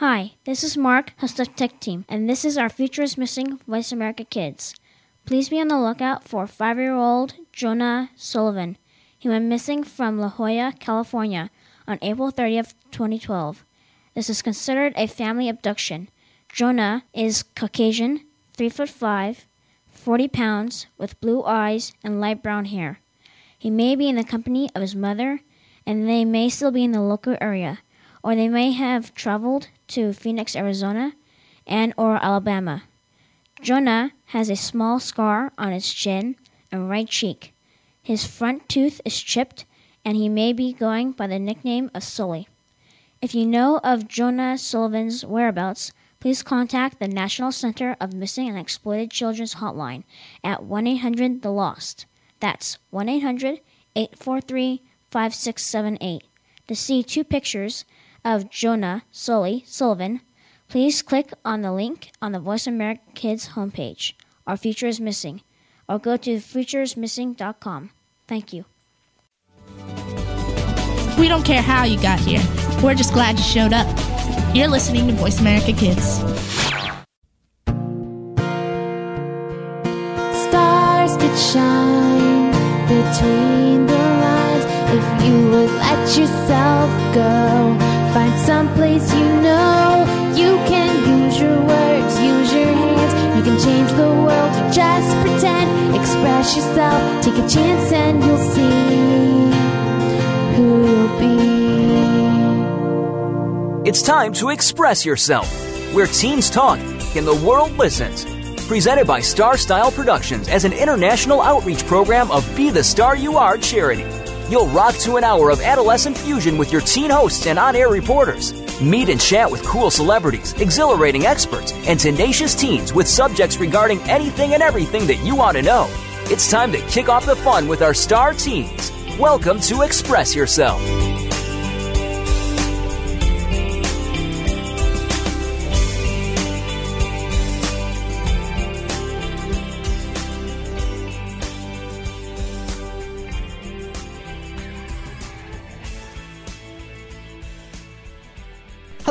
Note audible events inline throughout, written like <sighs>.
Hi, this is Mark, host of Tech Team, and this is our Future is Missing Voice America Kids. Please be on the lookout for five year old Jonah Sullivan. He went missing from La Jolla, California on April 30th, 2012. This is considered a family abduction. Jonah is Caucasian, 3 foot 5, 40 pounds, with blue eyes and light brown hair. He may be in the company of his mother, and they may still be in the local area, or they may have traveled to Phoenix, Arizona, and or Alabama. Jonah has a small scar on his chin and right cheek. His front tooth is chipped, and he may be going by the nickname of Sully. If you know of Jonah Sullivan's whereabouts, please contact the National Center of Missing and Exploited Children's Hotline at 1 800 The Lost. That's 1 800 843 5678. To see two pictures of Jonah Sully Sullivan, please click on the link on the Voice America Kids homepage. Our future is missing. Or go to futuresmissing.com. Thank you. We don't care how you got here. We're just glad you showed up. You're listening to Voice America Kids. Stars could shine between the lines if you would let yourself go. Find someplace you know you can use your words, use your hands. You can change the world, just pretend. Express yourself, take a chance, and you'll see who you'll be. It's time to express yourself, where teens talk and the world listens. Presented by Star Style Productions as an international outreach program of Be the Star You Are charity. You'll rock to an hour of adolescent fusion with your teen hosts and on air reporters. Meet and chat with cool celebrities, exhilarating experts, and tenacious teens with subjects regarding anything and everything that you want to know. It's time to kick off the fun with our star teens. Welcome to Express Yourself.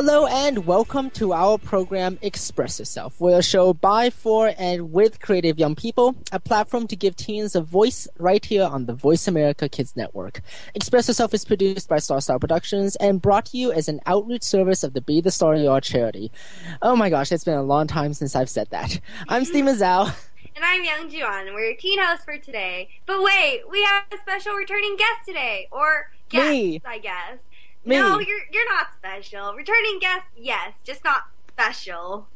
Hello and welcome to our program Express Yourself. We're a show by, for, and with creative young people, a platform to give teens a voice right here on the Voice America Kids Network. Express Yourself is produced by Star Star Productions and brought to you as an outreach service of the Be the Star You Are charity. Oh my gosh, it's been a long time since I've said that. I'm Steven Zhou. And I'm Youngjoo Ahn, and we're your teen hosts for today. But wait, we have a special returning guest today. Or guests, Me. I guess. Me. No, you're you're not special. Returning guest, yes, just not special.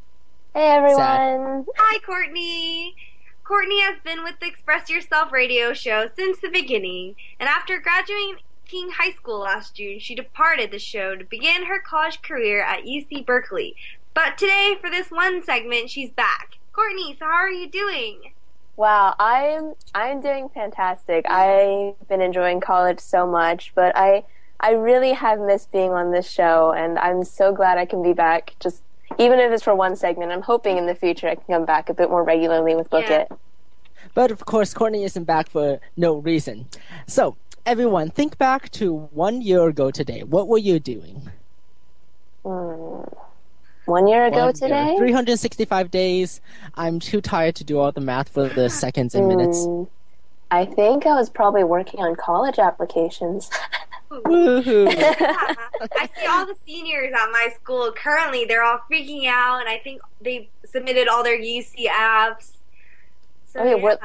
Hey everyone. Hi, Courtney. Courtney has been with the Express Yourself radio show since the beginning, and after graduating high school last June, she departed the show to begin her college career at UC Berkeley. But today, for this one segment, she's back. Courtney, so how are you doing? Wow, I'm I'm doing fantastic. I've been enjoying college so much, but I I really have missed being on this show and I'm so glad I can be back just even if it's for one segment. I'm hoping in the future I can come back a bit more regularly with Book Yeah. It. But of course, Courtney isn't back for no reason. So, everyone, think back to one year ago today. What were you doing? Hmm. One year ago One year. today? 365 days. I'm too tired to do all the math for the seconds and minutes. Hmm. I think I was probably working on college applications. <laughs> Woohoo. <laughs> I see all the seniors at my school currently, they're all freaking out, and I think they submitted all their UC apps. So, Oh, yeah, yeah. what-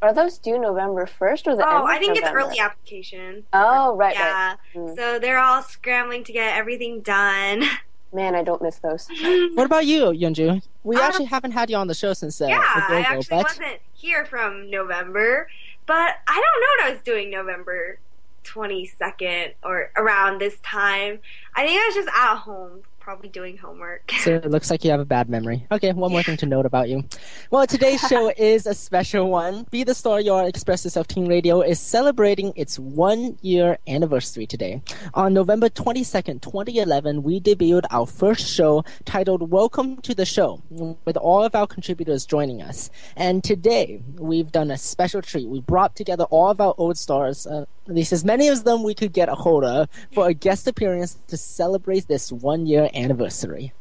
Are those due November 1st or the end Oh, of I think it's November? early application. Oh, right, yeah. right. Mm. So they're all scrambling to get everything done. <laughs> Man, I don't miss those. <laughs> what about you, Youngjoo? We Um, actually haven't had you on the show since uh, yeah, a I year ago, actually but wasn't here from November, but I don't know what I was doing November 22nd or around this time. I think I was just at home, probably doing homework. so it looks like you have a bad memory. Okay, one more thing to note about you. Well, today's <laughs> show is a special one. Be the Star You Are Express Yourself Teen Radio is celebrating its one year anniversary today. On November 22nd, 2011, we debuted our first show titled Welcome to the Show, with all of our contributors joining us. And today, we've done a special treat. We brought together all of our old stars, uh, at least as many of them we could get a hold of, for a guest appearance to celebrate this one year anniversary.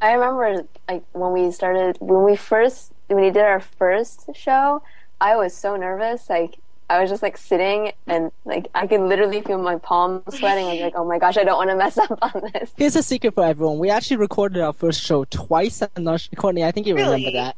I remember like when we started when we first when we did our first show, I was so nervous. Like I was just like sitting and like I could literally feel my palms sweating. I was like, oh my gosh, I don't want to mess up on this. Here's a secret for everyone. We actually recorded our first show twice. I'm not sure, Courtney, I think you remember that.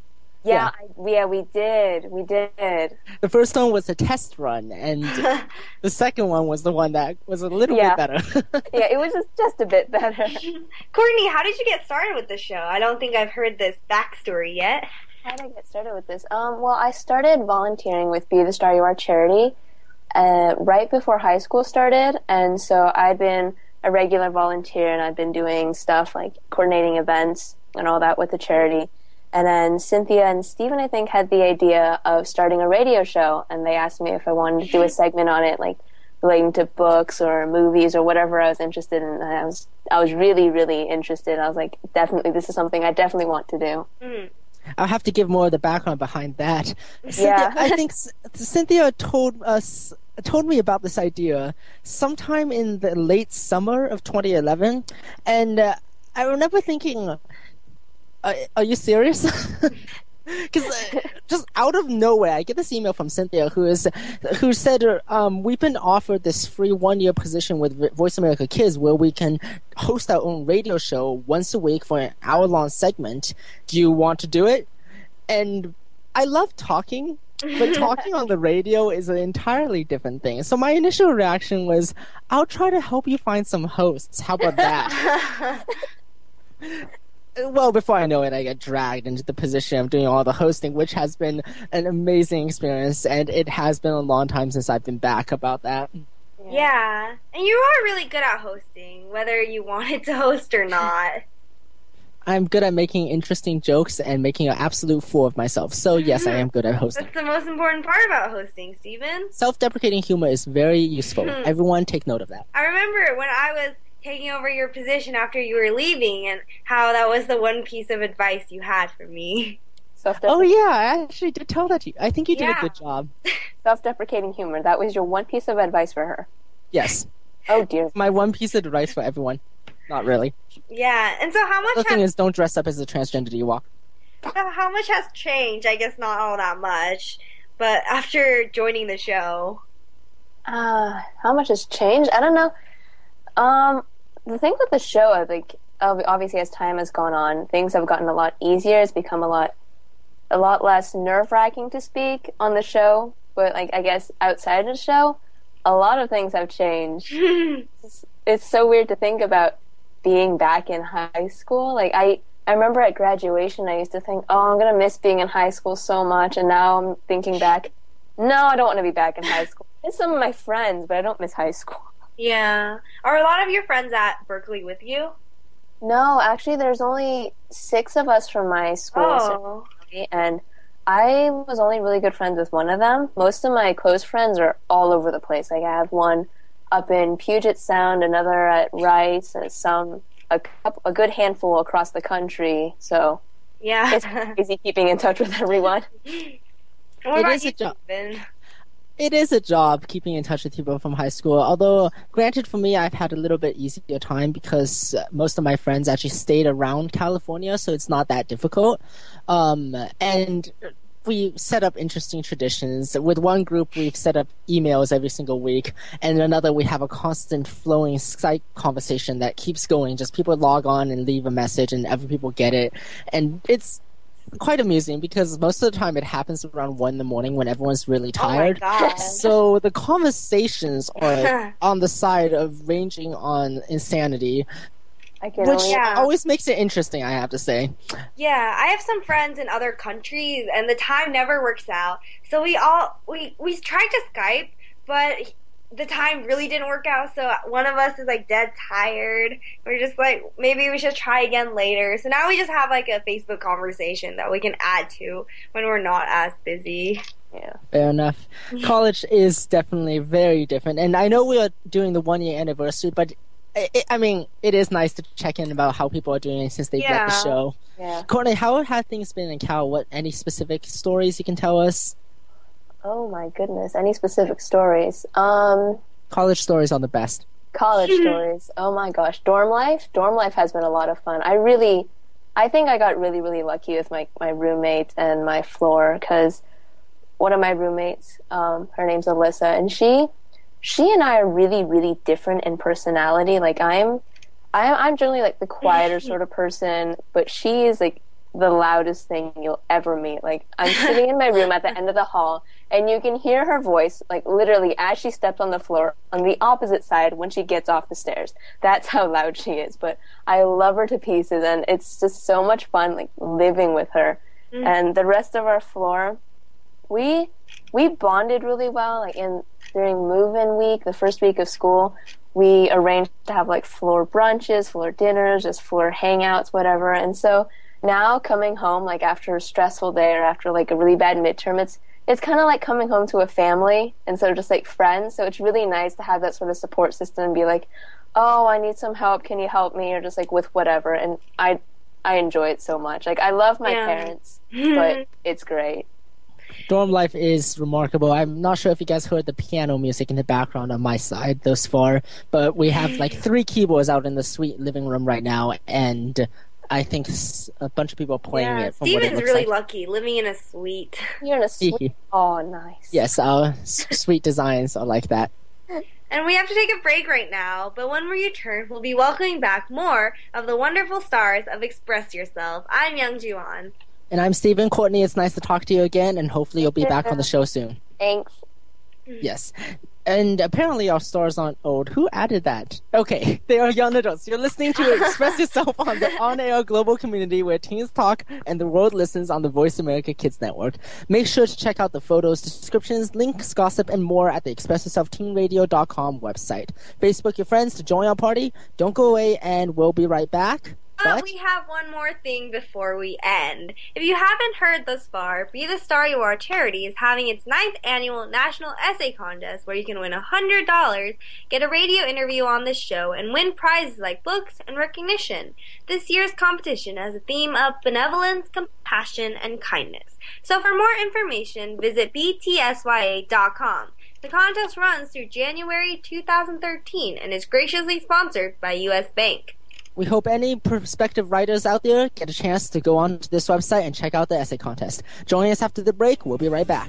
Yeah, I, yeah, we did, we did. The first one was a test run, and <laughs> the second one was the one that was a little Yeah. bit better. <laughs> Yeah, it was just just a bit better. <laughs> Courtney, how did you get started with the show? I don't think I've heard this backstory yet. How did I get started with this? Um, well, I started volunteering with Be the Star You Are charity uh, right before high school started, and so I'd been a regular volunteer, and I'd been doing stuff like coordinating events and all that with the charity. And then Cynthia and Steven, I think, had the idea of starting a radio show, and they asked me if I wanted to do a segment on it, like relating to books or movies or whatever I was interested in. And I was, I was really, really interested. I was like, definitely, this is something I definitely want to do. I'll have to give more of the background behind that. Yeah. Cynthia, I think Cynthia told us told me about this idea sometime in the late summer of 2011, and uh, I remember thinking, uh, "Are you serious?" <laughs> Because uh, <laughs> just out of nowhere, I get this email from Cynthia who is who said, um, "We've been offered this free one year position with Voice America Kids, where we can host our own radio show once a week for an hour long segment. Do you want to do it?" And I love talking, but talking on the <laughs> radio is an entirely different thing. So my initial reaction was, "I'll try to help you find some hosts. How about that?" Well, before I know it, I get dragged into the position of doing all the hosting, which has been an amazing experience, and it has been a long time since I've been back about that. Yeah, and you are really good at hosting, whether you wanted to host or not. <laughs> I'm good at making interesting jokes and making an absolute fool of myself. So yes, I am good at hosting. That's the most important part about hosting, Steven. Self-deprecating humor is very useful. Hmm. Everyone take note of that. I remember when I was taking over your position after you were leaving and how that was the one piece of advice you had for me. Oh yeah, I actually did tell that to you. I think you did Yeah. a good job. <laughs> Self-deprecating humor. That was your one piece of advice for her. Yes. Oh dear. My one piece of advice for everyone. Not really. Yeah, and so how much? The thing has is, don't dress up as a transgender Ewok. so how much has changed? I guess not all that much, but after joining the show. Uh, how much has changed? I don't know. Um, the thing with the show, I think, obviously as time has gone on, things have gotten a lot easier. It's become a lot, a lot less nerve wracking to speak on the show. But like, I guess outside of the show, a lot of things have changed. <laughs> it's, it's so weird to think about being back in high school. Like I, I remember at graduation, I used to think, "Oh, I'm gonna miss being in high school so much," and now I'm thinking back, "No, I don't want to be back in high school." I Miss some of my friends, but I don't miss high school. Yeah. Are a lot of your friends at Berkeley with you? No, actually, there's only six of us from my school, Oh. and I was only really good friends with one of them. Most of my close friends are all over the place. Like I have one up in Puget Sound, another at Rice, and some a couple, a good handful across the country. So Yeah. it's <laughs> easy keeping in touch with everyone. what It about you, a job. It is a job keeping in touch with people from high school. Although, granted, for me, I've had a little bit easier time because uh, most of my friends actually stayed around California, so it's not that difficult. Um, and we set up interesting traditions. With one group, we've set up emails every single week, and another, we have a constant flowing Skype conversation that keeps going. Just people log on and leave a message, and other people get it, and it's quite amusing because most of the time it happens around one in the morning when everyone's really Oh tired. god. So the conversations are <laughs> on the side of ranging on insanity, I can which only Yeah. always makes it interesting, I have to say. Yeah, I have some friends in other countries, and the time never works out. So we all we we tried to Skype, but the time really didn't work out. So one of us is like dead tired. We're just like maybe we should try again later. So now we just have like a Facebook conversation that we can add to when we're not as busy. yeah. Fair enough. <laughs> College is definitely very different, and I know we are doing the one year anniversary, but I, I- I mean, it is nice to check in about how people are doing since they've left the show. Yeah. Courtney, how have things been in Cal? What any specific stories you can tell us? Oh my goodness. Any specific stories? Um, College stories are the best. college stories. Oh my gosh, dorm life. Dorm life has been a lot of fun. I really, I think I got really, really lucky with my, my roommate and my floor because one of my roommates, um, her name's Alyssa, and she, she and I are really, really different in personality. Like I'm, I'm, I'm generally like the quieter <laughs> sort of person, but she is like the loudest thing you'll ever meet. Like I'm sitting in my room at the end of the hall and you can hear her voice like literally as she steps on the floor on the opposite side when she gets off the stairs. That's how loud she is. But I love her to pieces and it's just so much fun like living with her. Mm. And the rest of our floor we we bonded really well like in during move-in week, the first week of school, we arranged to have like floor brunches, floor dinners, just floor hangouts, whatever. And so now coming home like after a stressful day or after like a really bad midterm, it's it's kind of like coming home to a family instead of just like friends. So it's really nice to have that sort of support system and be like, "Oh, I need some help. Can you help me?" or just like with whatever. And I I enjoy it so much. Like I love my yeah. parents, <laughs> but it's great. Dorm life is remarkable. I'm not sure if you guys heard the piano music in the background on my side thus far, but we have like <gasps> three keyboards out in the sweet living room right now, and I think a bunch of people are playing yeah, it. From Steven's really like. lucky living in a suite. <laughs> You're in a suite. <laughs> oh, nice. Yes, our suite designs are like that. <laughs> And we have to take a break right now, but when we return, we'll be welcoming back more of the wonderful stars of Express Yourself. I'm Youngjoo Ahn. And I'm Steven. Courtney, it's nice to talk to you again, and hopefully you'll be back on the show soon. Thanks. Mm. Yes. And apparently our stars aren't old. Who added that? Okay, <laughs> they are young adults. You're listening to Express <laughs> Yourself on the on-air global community where teens talk and the world listens on the Voice America Kids Network. Make sure to check out the photos, descriptions, links, gossip, and more at the ExpressYourselfTeenRadio.com website. Facebook your friends to join our party. Don't go away, and we'll be right back. But we have one more thing before we end. If you haven't heard thus far, Be the Star You Are charity is having its ninth annual National Essay Contest where you can win $100, get a radio interview on this show, and win prizes like books and recognition. This year's competition has a theme of benevolence, compassion, and kindness. So for more information, visit btsya.com. The contest runs through January 2013 and is graciously sponsored by U.S. Bank. We hope any prospective writers out there get a chance to go on to this website and check out the essay contest. Join us after the break. We'll be right back.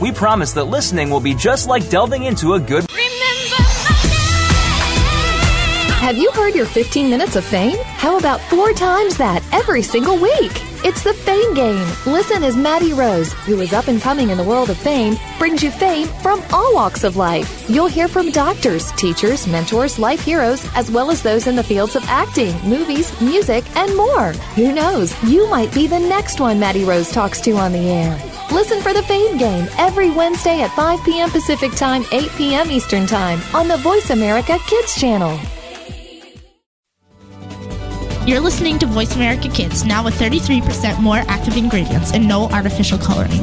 We promise that listening will be just like delving into a good. Have you heard your 15 minutes of fame? How about four times that every single week? It's the Fame Game. Listen as Maddie Rose, who is up and coming in the world of fame, brings you fame from all walks of life. You'll hear from doctors, teachers, mentors, life heroes, as well as those in the fields of acting, movies, music, and more. Who knows? You might be the next one Maddie Rose talks to on the air. Listen for the Fame Game every Wednesday at 5 p.m. Pacific Time, 8 p.m. Eastern Time on the Voice America Kids channel. You're listening to Voice America Kids, now with 33% more active ingredients and no artificial coloring.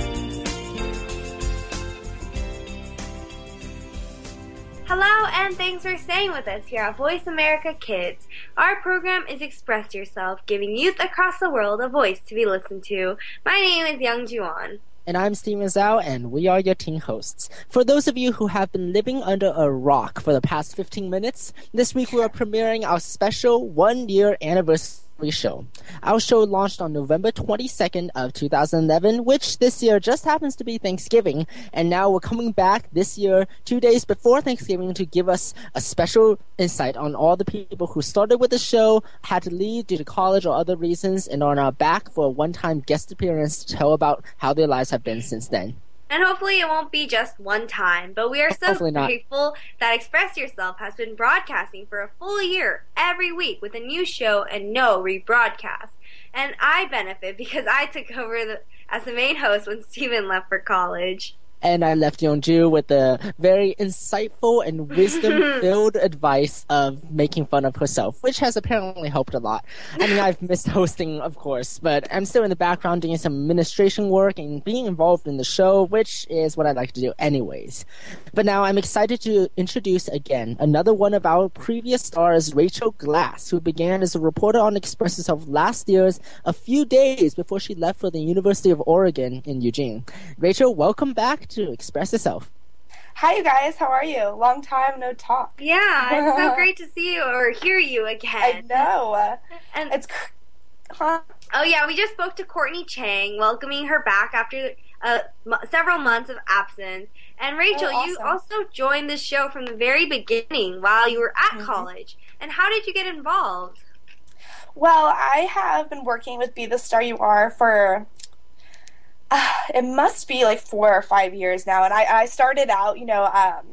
Thanks for staying with us here at Voice America Kids. Our program is Express Yourself, giving youth across the world a voice to be listened to. My name is Youngjoo Ahn. And I'm Steven Zhou, and we are your teen hosts. For those of you who have been living under a rock for the past 15 minutes, this week we are premiering our special one year anniversary show. Our show launched on November 22nd of 2011, which this year just happens to be Thanksgiving. And now we're coming back this year, two days before Thanksgiving, to give us a special insight on all the people who started with the show, had to leave due to college or other reasons, and are now back for a one-time guest appearance to tell about how their lives have been since then. And hopefully it won't be just one time, but we are so Hopefully not. grateful that Express Yourself has been broadcasting for a full year every week with a new show and no rebroadcast. And I benefit because I took over the, as the main host when Steven left for college. And I left Youngjoo with the very insightful and wisdom-filled <laughs> advice of making fun of herself, which has apparently helped a lot. I mean, I've missed hosting, of course, but I'm still in the background doing some administration work and being involved in the show, which is what I like to do anyways. But now I'm excited to introduce again another one of our previous stars, Rachel Glass, who began as a reporter on Express Herself last year's a few days before she left for the University of Oregon in Eugene. Rachel, welcome back to Express Yourself. Hi, you guys. How are you? Long time no talk. Yeah, it's so <laughs> great to see you or hear you again. I know. Uh, And It's cr- huh? Oh yeah, we just spoke to Courtney Cheng, welcoming her back after uh, m- several months of absence. And Rachel, Oh, you also joined this show from the very beginning while you were Mm-hmm. at college. And how did you get involved? Well, I have been working with Be the Star You Are for. <sighs> It must be like four or five years now, and I, I started out, you know, um,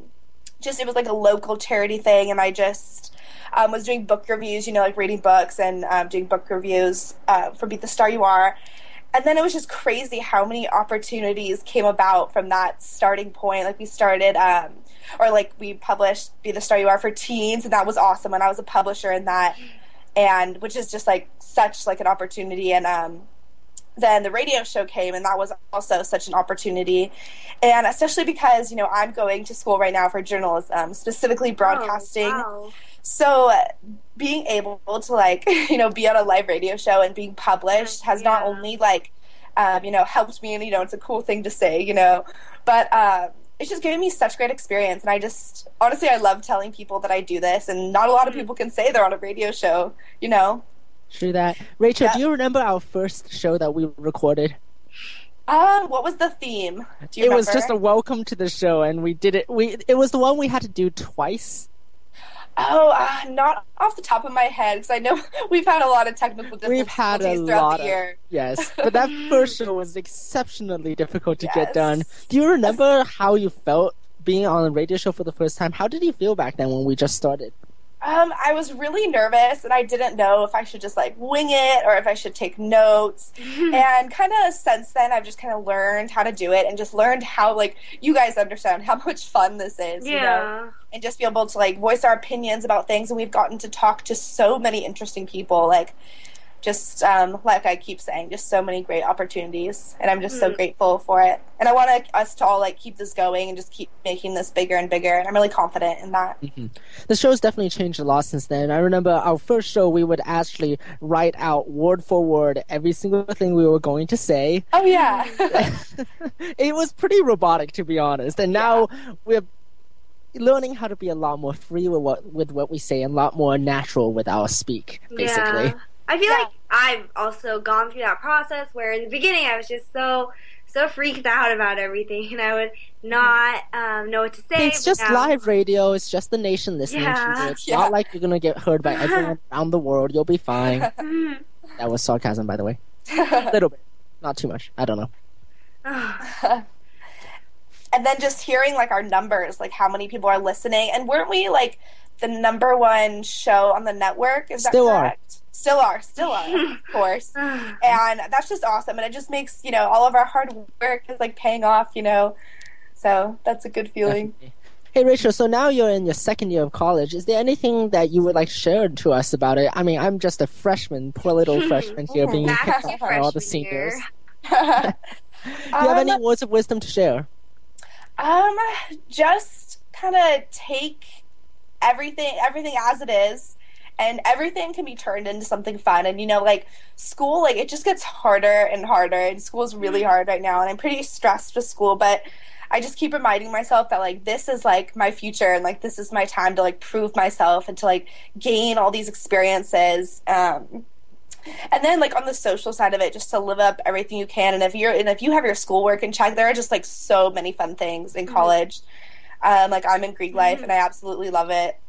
just it was like a local charity thing, and I just um, was doing book reviews, you know, like reading books and um, doing book reviews uh, for Be the Star You Are. And then it was just crazy how many opportunities came about from that starting point. Like we started, um, or like we published "Be the Star You Are" for teens, and that was awesome. And I was a publisher in that, and which is just like such like an opportunity. And um, then the radio show came, and that was also such an opportunity. And especially because you know I'm going to school right now for journalism, specifically broadcasting. Oh, wow. So uh, being able to like <laughs> you know be on a live radio show and being published has not only like um, you know helped me and you know it's a cool thing to say you know but um, it's just given me such great experience and I just honestly I love telling people that I do this and not a lot of Mm-hmm. people can say they're on a radio show you know True that. Rachel, do you remember our first show that we recorded? um what was the theme do you it was just a welcome to the show, and we did it. We it was the one we had to do twice. oh uh, not off the top of my head because I know <laughs> we've had a lot of technical We've had a difficulties throughout lot the of year yes, <laughs> but that first show was exceptionally difficult to get done. Do you remember how you felt being on a radio show for the first time? How did you feel back then when we just started? Um, I was really nervous and I didn't know if I should just like wing it or if I should take notes. <laughs> and kind of since then, I've just kind of learned how to do it and just learned how like you guys understand how <laughs> much fun this is. You know? Yeah. And just be able to like voice our opinions about things. And we've gotten to talk to so many interesting people. Like, just um, like I keep saying, just so many great opportunities, and I'm just so grateful for it. And I want us to all like keep this going and just keep making this bigger and bigger. And I'm really confident in that. The show's definitely changed a lot since then. I remember our first show, we would actually write out word for word every single thing we were going to say. Oh yeah. <laughs> it was pretty robotic, to be honest. And now we're learning how to be a lot more free with what with what we say and a lot more natural with our speak, basically. Yeah. I feel Yeah. like I've also gone through that process where in the beginning I was just so so freaked out about everything and I would not um, know what to say. It's just now- live radio. It's just the nation listening to you. It's Yeah. not like you're gonna get heard by <laughs> everyone around the world. You'll be fine. <laughs> Mhm. that was sarcasm, by the way. A <laughs> little bit, not too much. I don't know. <sighs> and then just hearing like our numbers, like how many people are listening, and weren't we like the number one show on the network? Is Still that are. Correct? Still are, still are, of <sighs> course. <sighs> And that's just awesome, and it just makes you know all of our hard work is like paying off, you know. So that's a good feeling. Definitely. Hey, Rachel, so now you're in your second year of college. Is there anything that you would like to share to us about it? I mean, I'm just a freshman, poor little <laughs> freshman here being picked you up by all the seniors. <laughs> Do you have any Um, words of wisdom to share? Um, just kind of take everything everything as it is, and everything can be turned into something fun. And you know, like school, like it just gets harder and harder, and school's really hard right now. And I'm pretty stressed with school, but I just keep reminding myself that like this is like my future, and like this is my time to like prove myself and to like gain all these experiences. Um, and then like on the social side of it just to live up everything you can and if you're and if you have your schoolwork in check there are just like so many fun things in college um, like i'm in greek life and i absolutely love it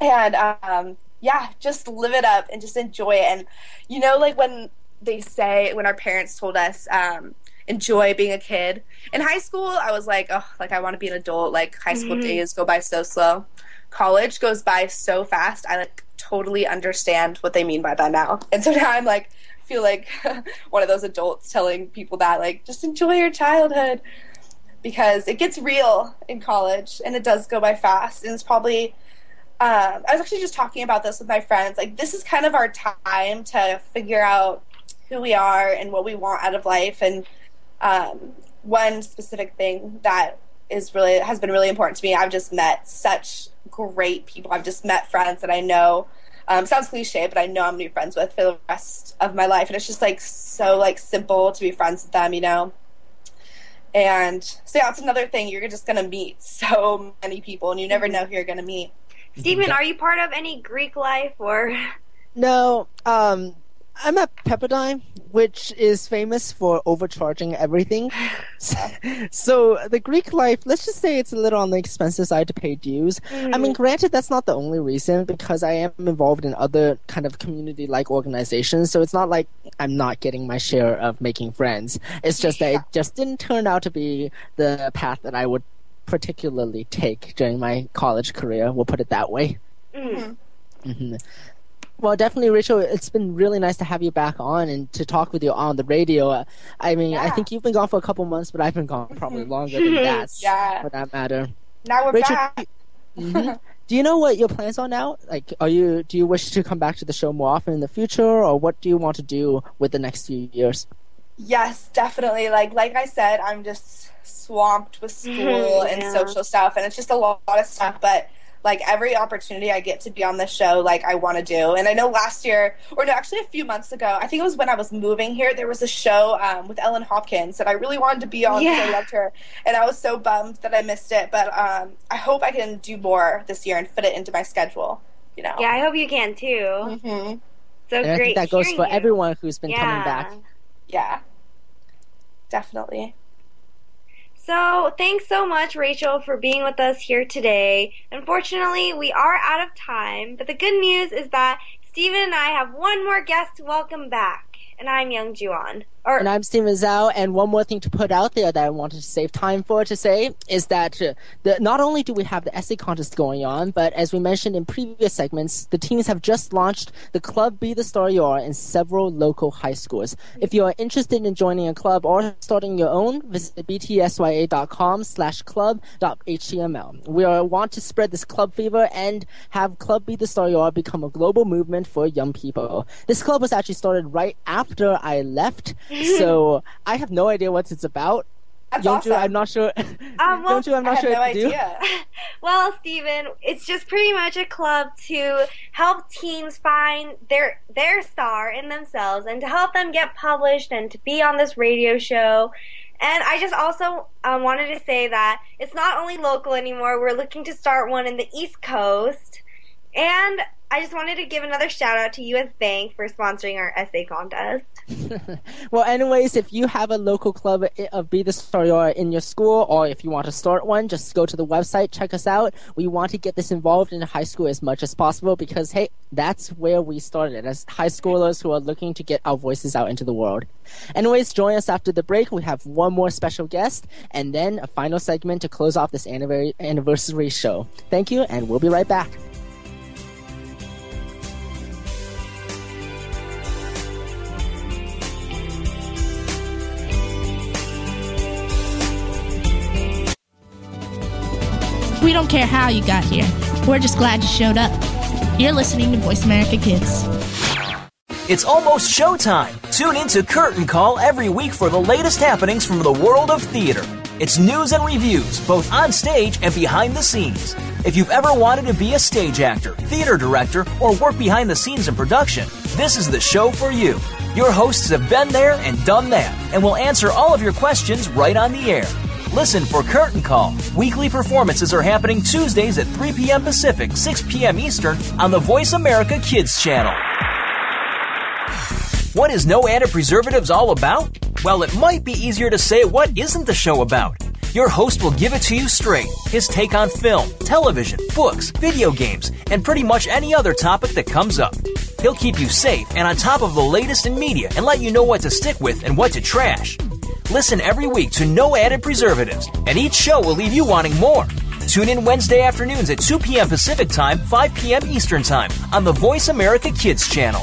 and um, yeah just live it up and just enjoy it. And you know like when they say when our parents told us um, enjoy being a kid in high school i was like oh like i want to be an adult. Like high school Mhm. days go by so slow. College goes by so fast i like totally understand what they mean by that now. And so now i'm like feel like <laughs> one of those adults telling people that like just enjoy your childhood. Because it gets real in college and it does go by fast and it's probably um, i was actually just talking about this with my friends. Like this is kind of our time to figure out who we are and what we want out of life and um, one specific thing that is really has been really important to me. I've just met such great people. I've just met friends that i know um, sounds cliche but i know i'm gonna be friends with for the rest of my life. And it's just like so like simple to be friends with them you know? And so yeah, it's another thing. You're just gonna meet <laughs> so many people, and you never know who you're gonna meet. Steven, are you part of any Greek life or? No, um, I'm at Pepperdine, which is famous for overcharging everything. <laughs> so the Greek life, let's just say it's a little on the expensive side to pay dues. I mean, granted, that's not the only reason because I am involved in other kind of community-like organizations. So it's not like I'm not getting my share of making friends. It's just that it just didn't turn out to be the path that I would particularly take during my college career. We'll put it that way. Mm. hmm Well, definitely, Rachel. It's been really nice to have you back on and to talk with you on the radio. Uh, I mean, I think you've been gone for a couple months, but I've been gone probably longer than <laughs> that, Yeah. for that matter. Now we're Rachel, back. Mhm. <laughs> Do you know what your plans are now? Like, are you do you wish to come back to the show more often in the future, or what do you want to do with the next few years? Yes, definitely. Like like I said, I'm just swamped with school and Yeah. social stuff, and it's just a lot of stuff. But like every opportunity I get to be on the show, like I want to do. And I know last year, or no, actually a few months ago, I think it was when I was moving here. There was a show um, with Ellen Hopkins that I really wanted to be on because I loved her, and I was so bummed that I missed it. But um, I hope I can do more this year and fit it into my schedule. You know. Yeah, I hope you can too. hmm So and I great. think that goes for you. everyone who's been yeah. coming back. Yeah. Definitely. So, thanks so much, Rachel, for being with us here today. Unfortunately, we are out of time, but the good news is that Steven and I have one more guest to welcome back, and I'm Youngjoo Ahn. And I'm Steven Zhou, and one more thing to put out there that I wanted to save time for to say is that uh, the, not only do we have the essay contest going on, but as we mentioned in previous segments, the teams have just launched the Club Be the Star You Are in several local high schools. If you are interested in joining a club or starting your own, visit btsya.com slash club.html. We are, want to spread this club fever and have Club Be the Star You Are become a global movement for young people. This club was actually started right after I left, so <laughs> I have no idea what it's about. That's Youngjoo, awesome. I'm not sure. Um, <laughs> well, Youngjoo, I'm I not have sure no to do. idea. <laughs> Well, Steven, it's just pretty much a club to help teens find their their star in themselves and to help them get published and to be on this radio show. And I just also um, wanted to say that it's not only local anymore. We're looking to start one in the East Coast. And I just wanted to give another shout out to US Bank for sponsoring our essay contest. <laughs> well, anyways, if you have a local club of Be the Star You in your school, or if you want to start one, just go to the website, check us out. We want to get this involved in high school as much as possible because, hey, that's where we started as high schoolers who are looking to get our voices out into the world. Anyways, join us after the break. We have one more special guest and then a final segment to close off this anniversary show. Thank you, and we'll be right back. Don't care how you got here. We're just glad you showed up. You're listening to Voice America Kids. It's almost showtime. Tune in to Curtain Call every week for the latest happenings from the world of theater. It's news and reviews, both on stage and behind the scenes. If you've ever wanted to be a stage actor, theater director, or work behind the scenes in production, this is the show for you. Your hosts have been there and done that, and will answer all of your questions right on the air. Listen for Curtain Call. Weekly performances are happening Tuesdays at 3 p.m. Pacific, 6 p.m. Eastern on the Voice America Kids channel. What is No Added Preservatives all about? Well, it might be easier to say what isn't the show about. Your host will give it to you straight his take on film, television, books, video games, and pretty much any other topic that comes up. He'll keep you safe and on top of the latest in media and let you know what to stick with and what to trash. Listen every week to No Added Preservatives, and each show will leave you wanting more. Tune in Wednesday afternoons at 2 p.m. Pacific Time, 5 p.m. Eastern Time on the Voice America Kids channel.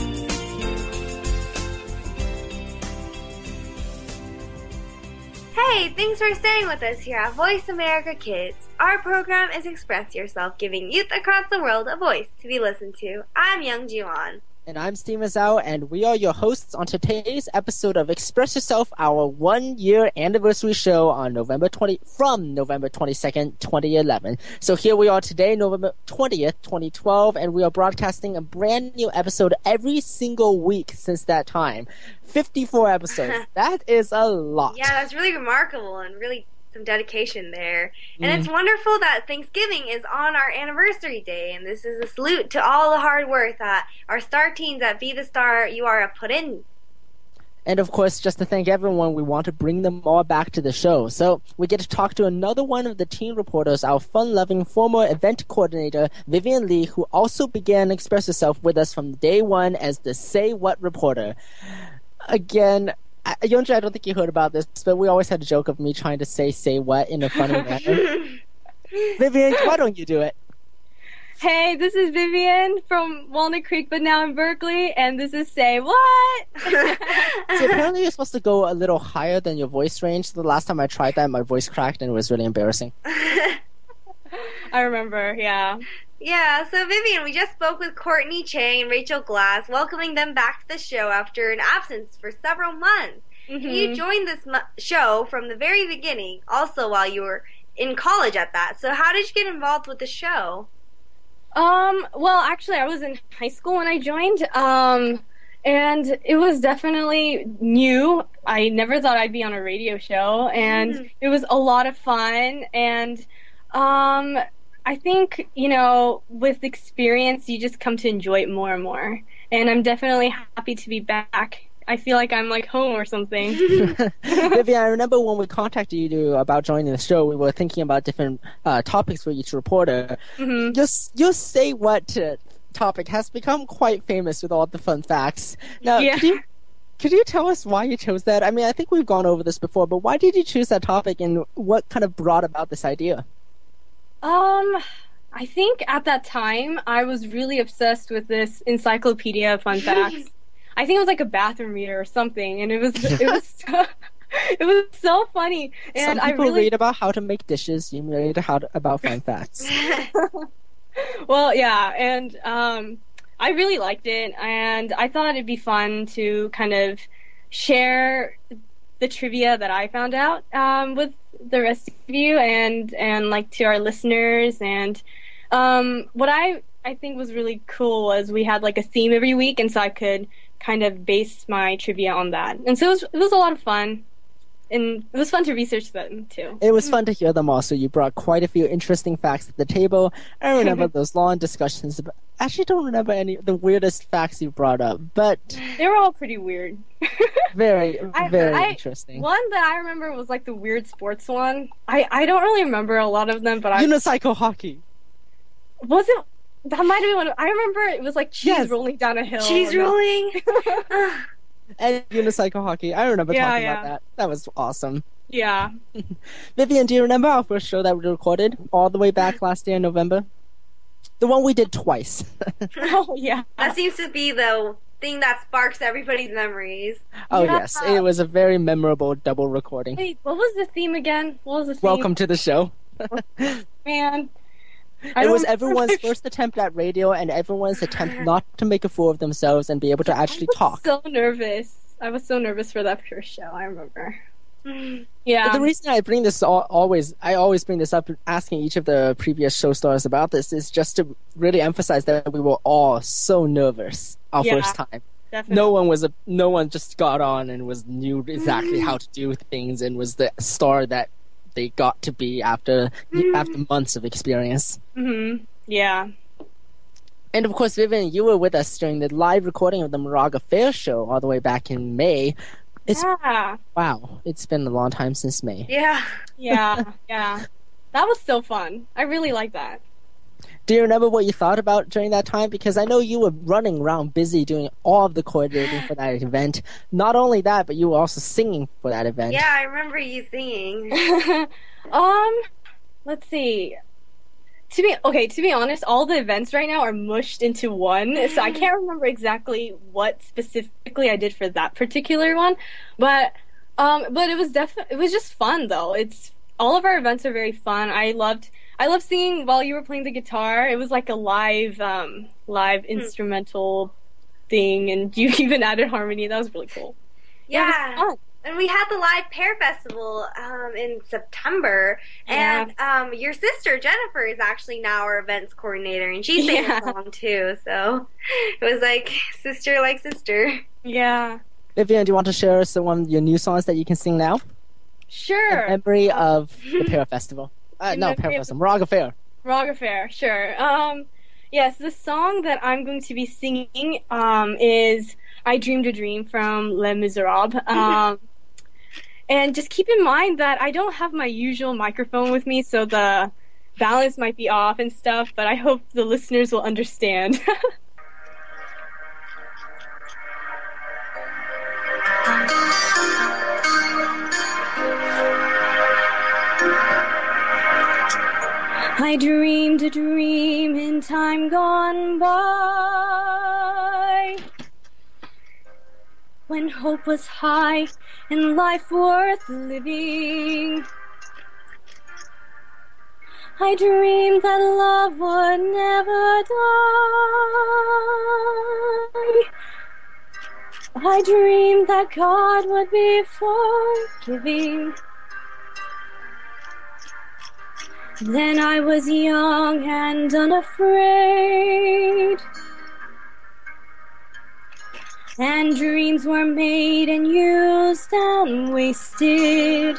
Hey, thanks for staying with us here at Voice America Kids. Our program is Express Yourself, giving youth across the world a voice to be listened to. I'm Youngjoo Ahn. And I'm Steven Zhou, and we are your hosts on today's episode of Express Yourself, our one year anniversary show on November 20, from November 22nd, 2011. So here we are today, November 20th, 2012, and we are broadcasting a brand new episode every single week since that time. 54 episodes. <laughs> that is a lot. Yeah, that's really remarkable and really some dedication there. And Mm. it's wonderful that Thanksgiving is on our anniversary day, and this is a salute to all the hard work that our star teens at Be the Star You Are have put in. And of course, just to thank everyone, we want to bring them all back to the show. So we get to talk to another one of the team reporters, our fun-loving former event coordinator, Vivien Lee, who also began to express herself with us from day one as the Say What reporter. Again, I, Youngjoo, I don't think you heard about this, but we always had a joke of me trying to say "say what" in a funny <laughs> manner. Vivien, why don't you do it? Hey, this is Vivien from Walnut Creek, but now in Berkeley, and this is Say What? <laughs> So apparently, you're supposed to go a little higher than your voice range. The last time I tried that, my voice cracked, and it was really embarrassing. <laughs> I remember, yeah. Yeah, so Vivien, we just spoke with Courtney Cheng and Rachel Glass, welcoming them back to the show after an absence for several months. And You joined this mo- show from the very beginning, also while you were in college at that. So how did you get involved with the show? Um, well, actually, I was in high school when I joined, um, and it was definitely new. I never thought I'd be on a radio show, and Mhm. it was a lot of fun. And um, I think you know, with experience, you just come to enjoy it more and more. And I'm definitely happy to be back. I feel like I'm like home or something. <laughs> <laughs> Vivien, I remember when we contacted you about joining the show, we were thinking about different uh, topics for each reporter. Mhm. Just, your say what uh, topic has become quite famous with all the fun facts. Now, Yeah. could you could you tell us why you chose that? I mean, I think we've gone over this before, but why did you choose that topic, and what kind of brought about this idea? Um, I think at that time I was really obsessed with this encyclopedia of fun <laughs> facts. I think it was like a bathroom reader or something, and it was <laughs> it was so, it was so funny, and Some people I really read about how to make dishes. You read how to, about fun <laughs> facts. well, yeah, and um, I really liked it, and I thought it'd be fun to kind of share the trivia that I found out um, with the rest of you, and and like to our listeners, and um, what I I think was really cool was we had like a theme every week, and so I could kind of base my trivia on that, and so it was it was a lot of fun. And it was fun to research them too. It was mm. fun to hear them also. You brought quite a few interesting facts to the table. I remember <laughs> those long discussions. About, actually, don't remember any the weirdest facts you brought up, but They were all pretty weird. <laughs> very, very I- interesting. One that I remember was like the weird sports one. I, I don't really remember a lot of them, but I Unicycle hockey. was it. That might have been one. of- I remember it was like cheese Yes. rolling down a hill. Cheese <laughs> rolling. And unicycle hockey. I remember Yeah, talking yeah. about that. That was awesome. Yeah. <laughs> Vivien, do you remember our first show that we recorded all the way back last year in November? The one we did twice. <laughs> <laughs> oh yeah. That seems to be the thing that sparks everybody's memories. oh Yeah. yes, it was a very memorable double recording. Wait, what was the theme again? What was the theme? Welcome to the show. man. It was everyone's first attempt at radio and everyone's attempt <laughs> not to make a fool of themselves and be able to actually talk. So nervous. I was so nervous for that first show. I remember. <sighs> Yeah. The reason I bring this al- always, I always bring this up, asking each of the previous show stars about this, is just to really emphasize that we were all so nervous our Yeah, first time. definitely. No one was a, no one just got on and was knew exactly <gasps> how to do things and was the star that they got to be after after months of experience. hmm Yeah. And of course, Vivien, you were with us during the live recording of the Moraga Fair show all the way back in May. It's yeah. wow, it's been a long time since May. Yeah. Yeah. <laughs> yeah. That was so fun. I really like that. Do you remember what you thought about during that time? Because I know you were running around busy doing all of the coordinating for that event. Not only that, but you were also singing for that event. Yeah, I remember you singing. <laughs> um, let's see. To be okay, to be honest, all the events right now are mushed into one, so I can't remember exactly what specifically I did for that particular one. But um, but it was definitely it was just fun though. It's all of our events are very fun. I loved I love singing while you were playing the guitar. It was like a live um live instrumental thing, and you <laughs> even added harmony. That was really cool. Yeah, Yeah. And we had the live pear festival um, in September, and um, your sister Jennifer is actually now our events coordinator, and she sang Yeah. a song too. So it was like sister like sister. Yeah. Vivien, do you want to share us one of your new songs that you can sing now? Sure. In memory of the <laughs> Pear Festival. Uh, no, Pear of- Festival, Moraga Affair, sure. Um, yes, the song that I'm going to be singing um, is "I Dreamed a Dream" from Les Miserables. <laughs> Um, and just keep in mind that I don't have my usual microphone with me, so the balance might be off and stuff. But I hope the listeners will understand. <laughs> I dreamed a dream in time gone by when hope was high and life worth living. I dreamed that love would never die. I dreamed that God would be forgiving. Then I was young and unafraid. And dreams were made and used and wasted.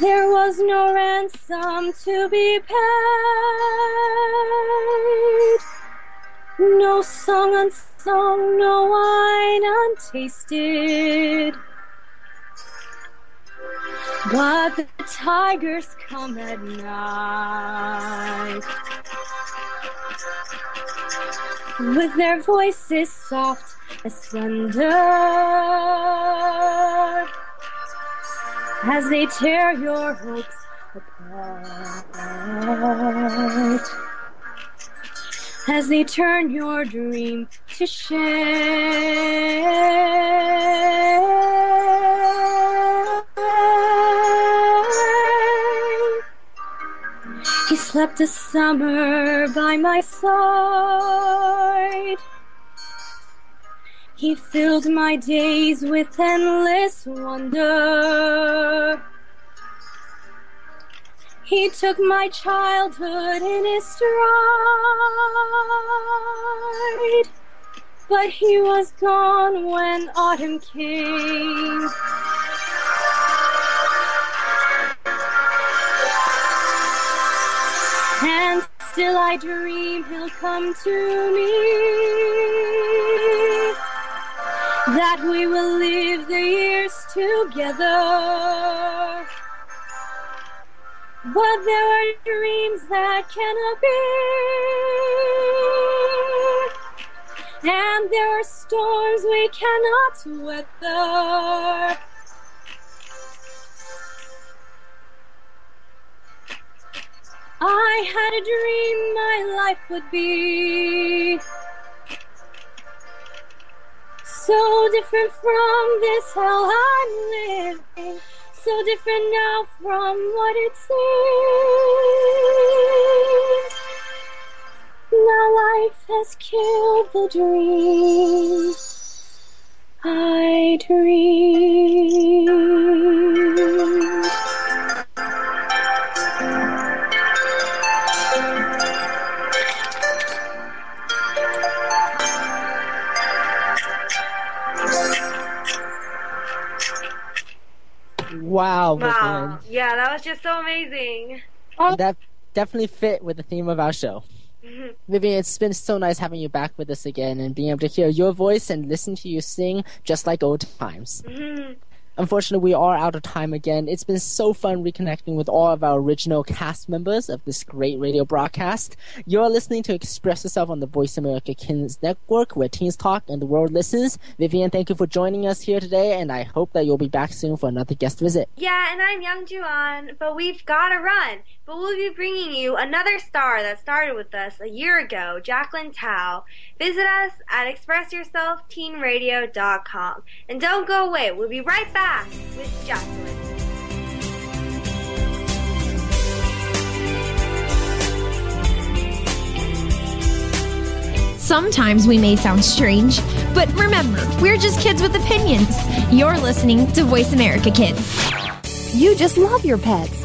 There was no ransom to be paid. No song unsung, no wine untasted. But the tigers come at night. With their voices soft as thunder. As they tear your hopes apart. As they turn your dream to share. He slept a summer by my side. He filled my days with endless wonder. He took my childhood in his stride. But he was gone when autumn came. And still I dream he'll come to me. That we will live the years together. But there are dreams that cannot be. And there are storms we cannot weather. I had a dream my life would be so different from this hell I'm living, so different now from what it seemed. Now life has killed the dream I dreamed. Wow, Wow. Yeah, that was just so amazing. Vivien. That definitely fit with the theme of our show. Mm-hmm. Vivien, it's been so nice having you back with us again and being able to hear your voice and listen to you sing just like old times. Mm-hmm. Unfortunately, we are out of time again. It's been so fun reconnecting with all of our original cast members of this great radio broadcast. You're listening to Express Yourself on the Voice America Kids Network, where teens talk and the world listens. Vivien, thank you for joining us here today, and I hope that you'll be back soon for another guest visit. Yeah, and I'm Youngjoo Ahn, but we've got to run. But we'll be bringing you another star that started with us a year ago, Jacqueline Tao. Visit us at expressyourselfteenradio.com. And don't go away. We'll be right back with Jacqueline. Sometimes we may sound strange, but remember, we're just kids with opinions. You're listening to Voice America Kids. You just love your pets,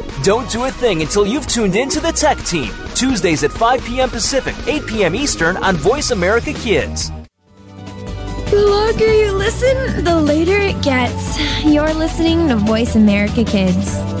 Don't do a thing until you've tuned in to the Tech Team, Tuesdays at 5 p.m. Pacific, 8 p.m. Eastern on Voice America Kids. The longer you listen, the later it gets. You're listening to Voice America Kids.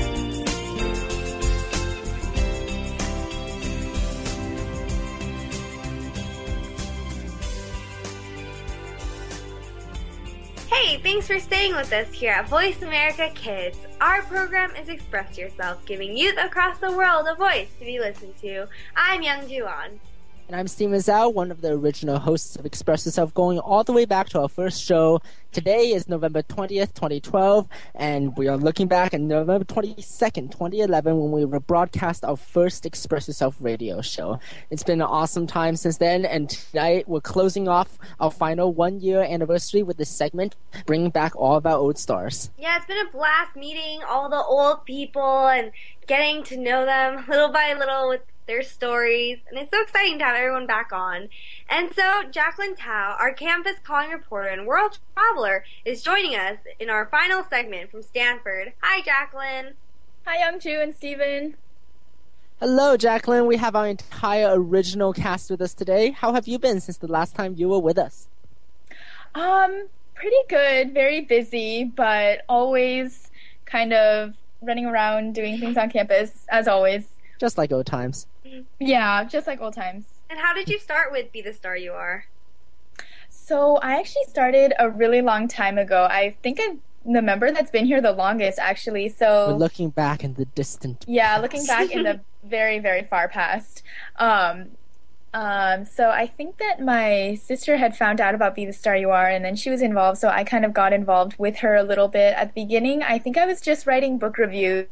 Thanks for staying with us here at Voice America Kids. Our program is Express Yourself, giving youth across the world a voice to be listened to. I'm Youngjoo Ahn. And I'm Steven Zhou, one of the original hosts of Express Yourself, going all the way back to our first show. Today is November 20th, 2012, and we are looking back at November 22nd, 2011, when we broadcast our first Express Yourself radio show. It's been an awesome time since then, and tonight we're closing off our final one year anniversary with this segment, bringing back all of our old stars. Yeah, it's been a blast meeting all the old people and getting to know them little by little with their stories, and it's so exciting to have everyone back on. And so, Jacqueline Tao, our campus calling reporter and world traveler, is joining us in our final segment from Stanford. Hi, Jacqueline. Hi, Young Youngjoo and Steven. Hello, Jacqueline. We have our entire original cast with us today. How have you been since the last time you were with us? Um, pretty good. Very busy, but always kind of running around doing things on campus, as always. Just like old times. Yeah, just like old times. And how did you start with Be the Star You Are? So I actually started a really long time ago. I think I'm the member that's been here the longest, actually. So We're looking back in the distant. yeah, past. looking back in the <laughs> very, very far past. Um, um, so I think that my sister had found out about Be the Star You Are, and then she was involved. So I kind of got involved with her a little bit at the beginning. I think I was just writing book reviews.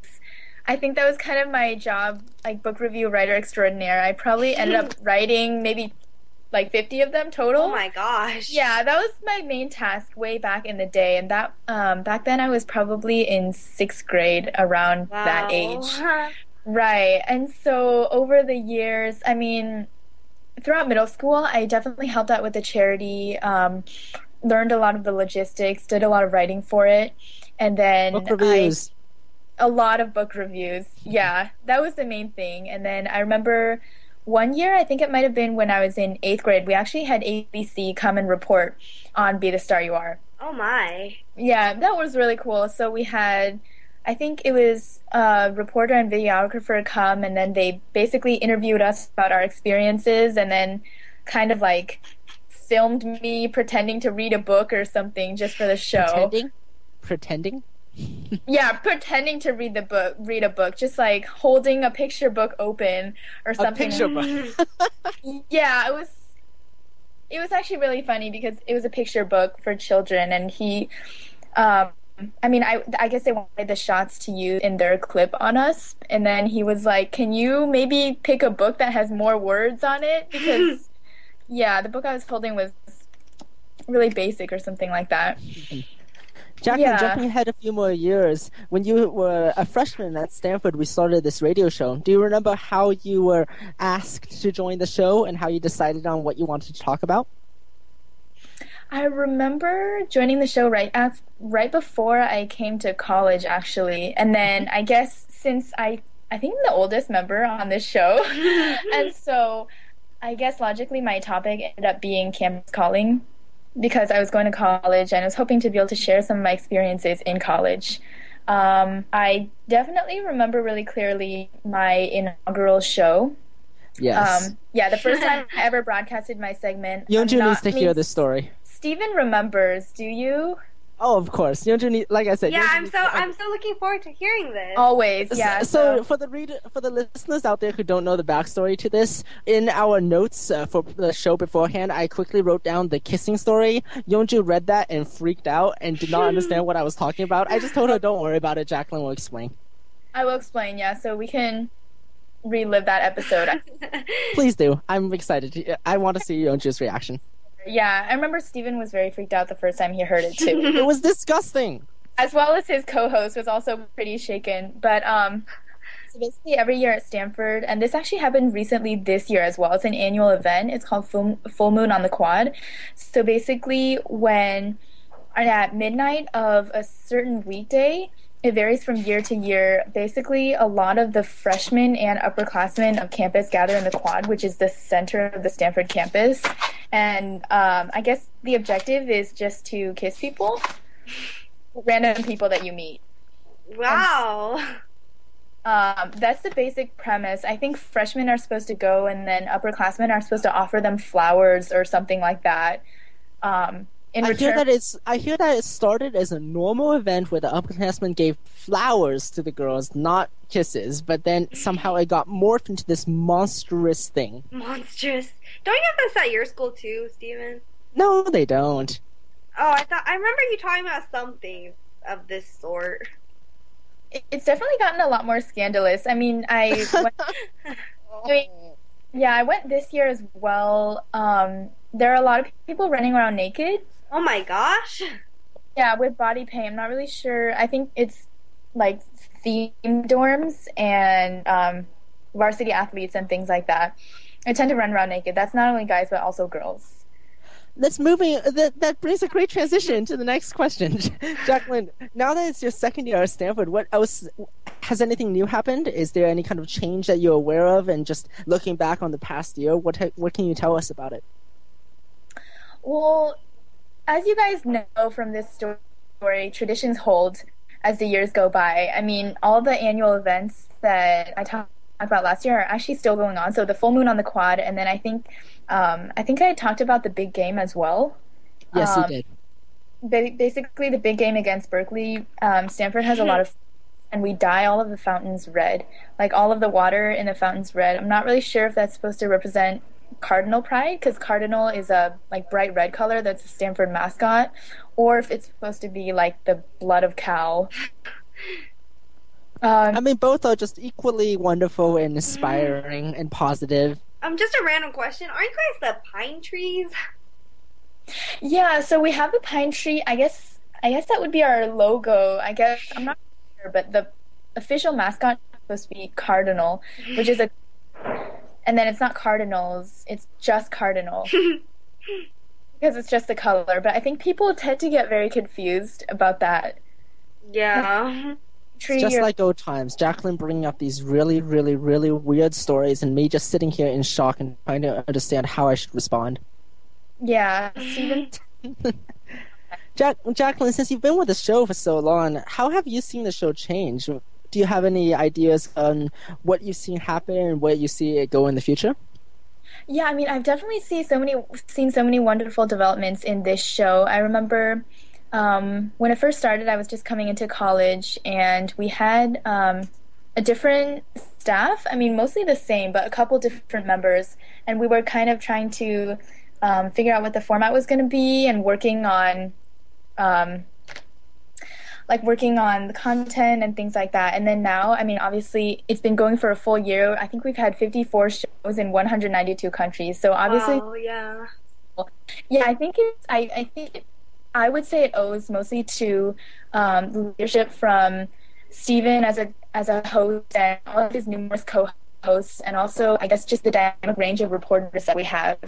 I think that was kind of my job, like book review writer extraordinaire. I probably ended up <laughs> writing maybe like 50 of them total. Oh my gosh. Yeah, that was my main task way back in the day, and that um, back then I was probably in sixth grade around that age. <laughs> Right, and so over the years, I mean, throughout middle school, I definitely helped out with the charity. Um, learned a lot of the logistics, did a lot of writing for it, and then Book reviews. I a lot of book reviews. Yeah, that was the main thing. And then I remember one year, I think it might have been when I was in eighth grade, we actually had ABC come and report on Be the Star You Are. Oh my. Yeah, that was really cool. So we had, I think it was a reporter and videographer come, and then they basically interviewed us about our experiences, and then kind of like filmed me pretending to read a book or something just for the show. Pretending? Pretending? Yeah, pretending to read the book, read a book, just like holding a picture book open or something. A picture book. <laughs> yeah, it was. It was actually really funny because it was a picture book for children, and he. Um, I mean, I I guess they wanted the shots to use in their clip on us, and then he was like, "Can you maybe pick a book that has more words on it?" Because, <laughs> yeah, the book I was holding was really basic or something like that. Jacqueline, Yeah. jumping ahead a few more years, when you were a freshman at Stanford, we started this radio show. Do you remember how you were asked to join the show and how you decided on what you wanted to talk about? I remember joining the show right af- right before I came to college, actually, and then mm-hmm. I guess since I I think I'm the oldest member on this show, <laughs> and so I guess logically my topic ended up being campus calling because I was going to college and I was hoping to be able to share some of my experiences in college. Um, I definitely remember really clearly my inaugural show. Yes. Um, yeah, the first time <laughs> I ever broadcasted my segment. I'm Youngjoo needs to hear this story. Steven remembers. Do you? Oh, of course. Youngjoo need, like I said. Yeah, I'm so to- I'm so looking forward to hearing this. Always, yeah. So, So, for the reader, for the listeners out there who don't know the backstory to this, in our notes uh, for the show beforehand, I quickly wrote down the kissing story. Youngjoo read that and freaked out and did not <laughs> understand what I was talking about. I just told her, "Don't worry about it. Jacqueline will explain." I will explain. Yeah, so we can relive that episode. <laughs> <laughs> Please do. I'm excited. I want to see Youngjoo's reaction. Yeah, I remember Steven was very freaked out the first time he heard it too. <laughs> it was disgusting. as well as his co-host was also pretty shaken. But um, so basically every year at Stanford, and this actually happened recently this year as well. It's an annual event. It's called Full, Full Moon on the Quad. So basically, when at midnight of a certain weekday, it varies from year to year. Basically, a lot of the freshmen and upperclassmen of campus gather in the quad, which is the center of the Stanford campus. And um, I guess the objective is just to kiss people, random people that you meet. Wow. Um, that's the basic premise. I think freshmen are supposed to go, and then upperclassmen are supposed to offer them flowers or something like that. Um, in I return, hear that it's. I hear that it started as a normal event where the upperclassmen gave flowers to the girls, not kisses. But then somehow it got morphed into this monstrous thing. Monstrous. Don't you have this at your school too, Steven? No, they don't. Oh, I thought I remember you talking about something of this sort. It's definitely gotten a lot more scandalous. I mean, I, <laughs> went, I mean, yeah, I went this year as well. Um, there are a lot of people running around naked. Oh my gosh. Yeah, with body paint. I'm not really sure. I think it's like themed dorms and um, varsity athletes and things like that. I tend to run around naked. That's not only guys but also girls. That's moving. That, that brings a great transition to the next question. <laughs> Jacqueline, now that it's your second year at Stanford, what else has anything new happened? Is there any kind of change that you're aware of? And just looking back on the past year, what ha- what can you tell us about it? Well, as you guys know from this story, traditions hold as the years go by. I mean, all the annual events that I talked about last year are actually still going on. So the full moon on the quad, and then I think, um, I think I talked about the big game as well. Yes, Um, you did. basically the big game against Berkeley, um, Stanford has a lot of, and we dye all of the fountains red. Like all of the water in the fountains red. I'm not really sure if that's supposed to represent cardinal pride because cardinal is a like bright red color that's the Stanford mascot, or if it's supposed to be like the blood of cow. <laughs> Um, I mean, both are just equally wonderful and inspiring and positive. Um, just a random question. Are you guys the pine trees? <laughs> Yeah, so we have the pine tree. I guess I guess that would be our logo. I guess I'm not sure, but the official mascot is supposed to be cardinal, which is a and then it's not cardinals, it's just cardinal. <laughs> because it's just the color, but I think people tend to get very confused about that. Yeah. <laughs> Tree It's just or- like old times. Jacqueline bringing up these really, really, really weird stories, and me just sitting here in shock and trying to understand how I should respond. yeah, Steven. <laughs> Jack, Jacqueline, since you've been with the show for so long, how have you seen the show change? Do you have any ideas on what you've seen happen and where you see it go in the future? Yeah, I mean, I've definitely seen so many seen so many wonderful developments in this show. I remember um, when it first started, I was just coming into college, and we had um, a different staff. I mean, mostly the same, but a couple different members, and we were kind of trying to um, figure out what the format was going to be and working on. Like working on the content and things like that. And then now, I mean, obviously, it's been going for a full year. I think we've had 54 shows in 192 countries. So obviously, Wow, yeah. yeah, I think it's. I, I think I would say it owes mostly to um, leadership from Steven as a as a host and all of his numerous co-hosts, and also I guess just the dynamic range of reporters that we have.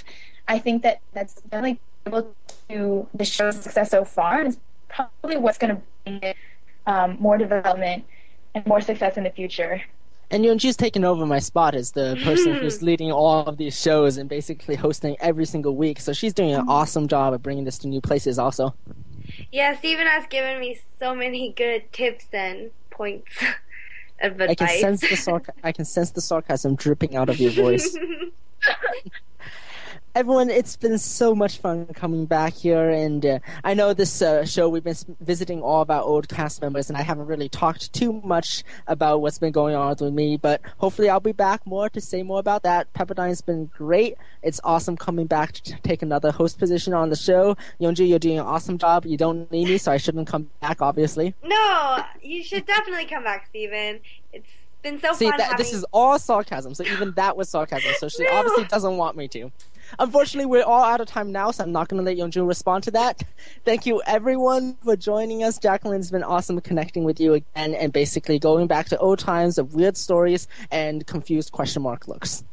I think that that's definitely able to the show's success so far, and probably what's going to bring it um, more development and more success in the future. And Youngjoo's taken over my spot as the person who's leading all of these shows and basically hosting every single week. So she's doing an awesome job of bringing this to new places also. Yeah, Steven has given me so many good tips and points of advice. I can sense the sarc- I can sense the sarcasm dripping out of your voice. <laughs> Everyone, it's been so much fun coming back here, and uh, I know this uh, show we've been visiting all of our old cast members, and I haven't really talked too much about what's been going on with me, but hopefully I'll be back more to say more about that. Pepperdine's been great. It's awesome coming back to take another host position on the show. Youngjoo, you're doing an awesome job. You don't need me, so I shouldn't come back, obviously. no, you should definitely come back, Steven. It's been so See, fun that, having this is all sarcasm, so even that was sarcasm, so she <laughs> obviously doesn't want me to. Unfortunately, we're all out of time now, so I'm not going to let Youngjoo respond to that. Thank you, everyone, for joining us. Jacqueline's been awesome connecting with you again and basically going back to old times of weird stories and confused question mark looks.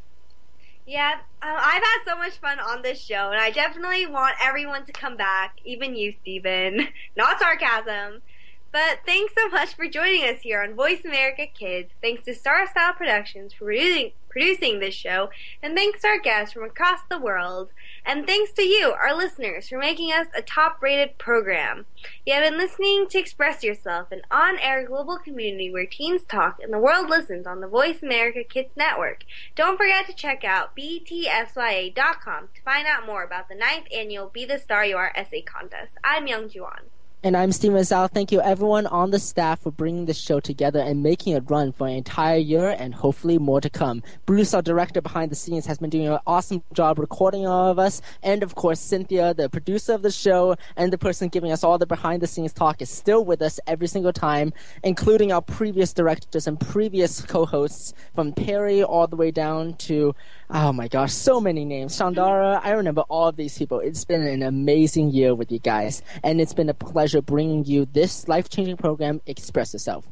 Yeah, uh, I've had so much fun on this show, and I definitely want everyone to come back, even you, Steven. <laughs> Not sarcasm. But thanks so much for joining us here on Voice America Kids. Thanks to Star Style Productions for producing, producing this show, and thanks to our guests from across the world. And thanks to you, our listeners, for making us a top rated program. You have been listening to Express Yourself, an on air global community where teens talk and the world listens on the Voice America Kids Network. Don't forget to check out btsya.com to find out more about the ninth annual Be the Star You Are essay contest. I'm Youngjoo Ahn. And I'm Steven Zhou. Thank you everyone on the staff for bringing this show together and making it run for an entire year and hopefully more to come. Bruce, our director behind the scenes, has been doing an awesome job recording all of us. And of course, Cynthia, the producer of the show and the person giving us all the behind the scenes talk is still with us every single time, including our previous directors and previous co-hosts from Perry all the way down to Oh my gosh, so many names. Shandara, I remember all of these people. It's been an amazing year with you guys, and it's been a pleasure bringing you this life changing program, Express Yourself.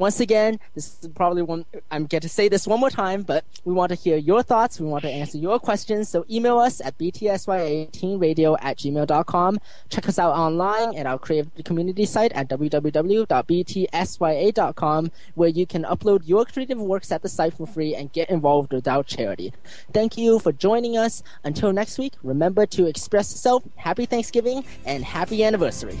Once again, this is probably one, I'm going to say this one more time, but we want to hear your thoughts. We want to answer your questions. So email us at btsya18radio at gmail.com. Check us out online at our creative community site at www.btsya.com, where you can upload your creative works at the site for free and get involved without charity. Thank you for joining us. Until next week, remember to express yourself. Happy Thanksgiving and happy anniversary.